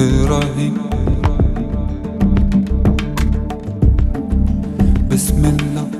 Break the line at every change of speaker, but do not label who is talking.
إبراهيم. بسم الله.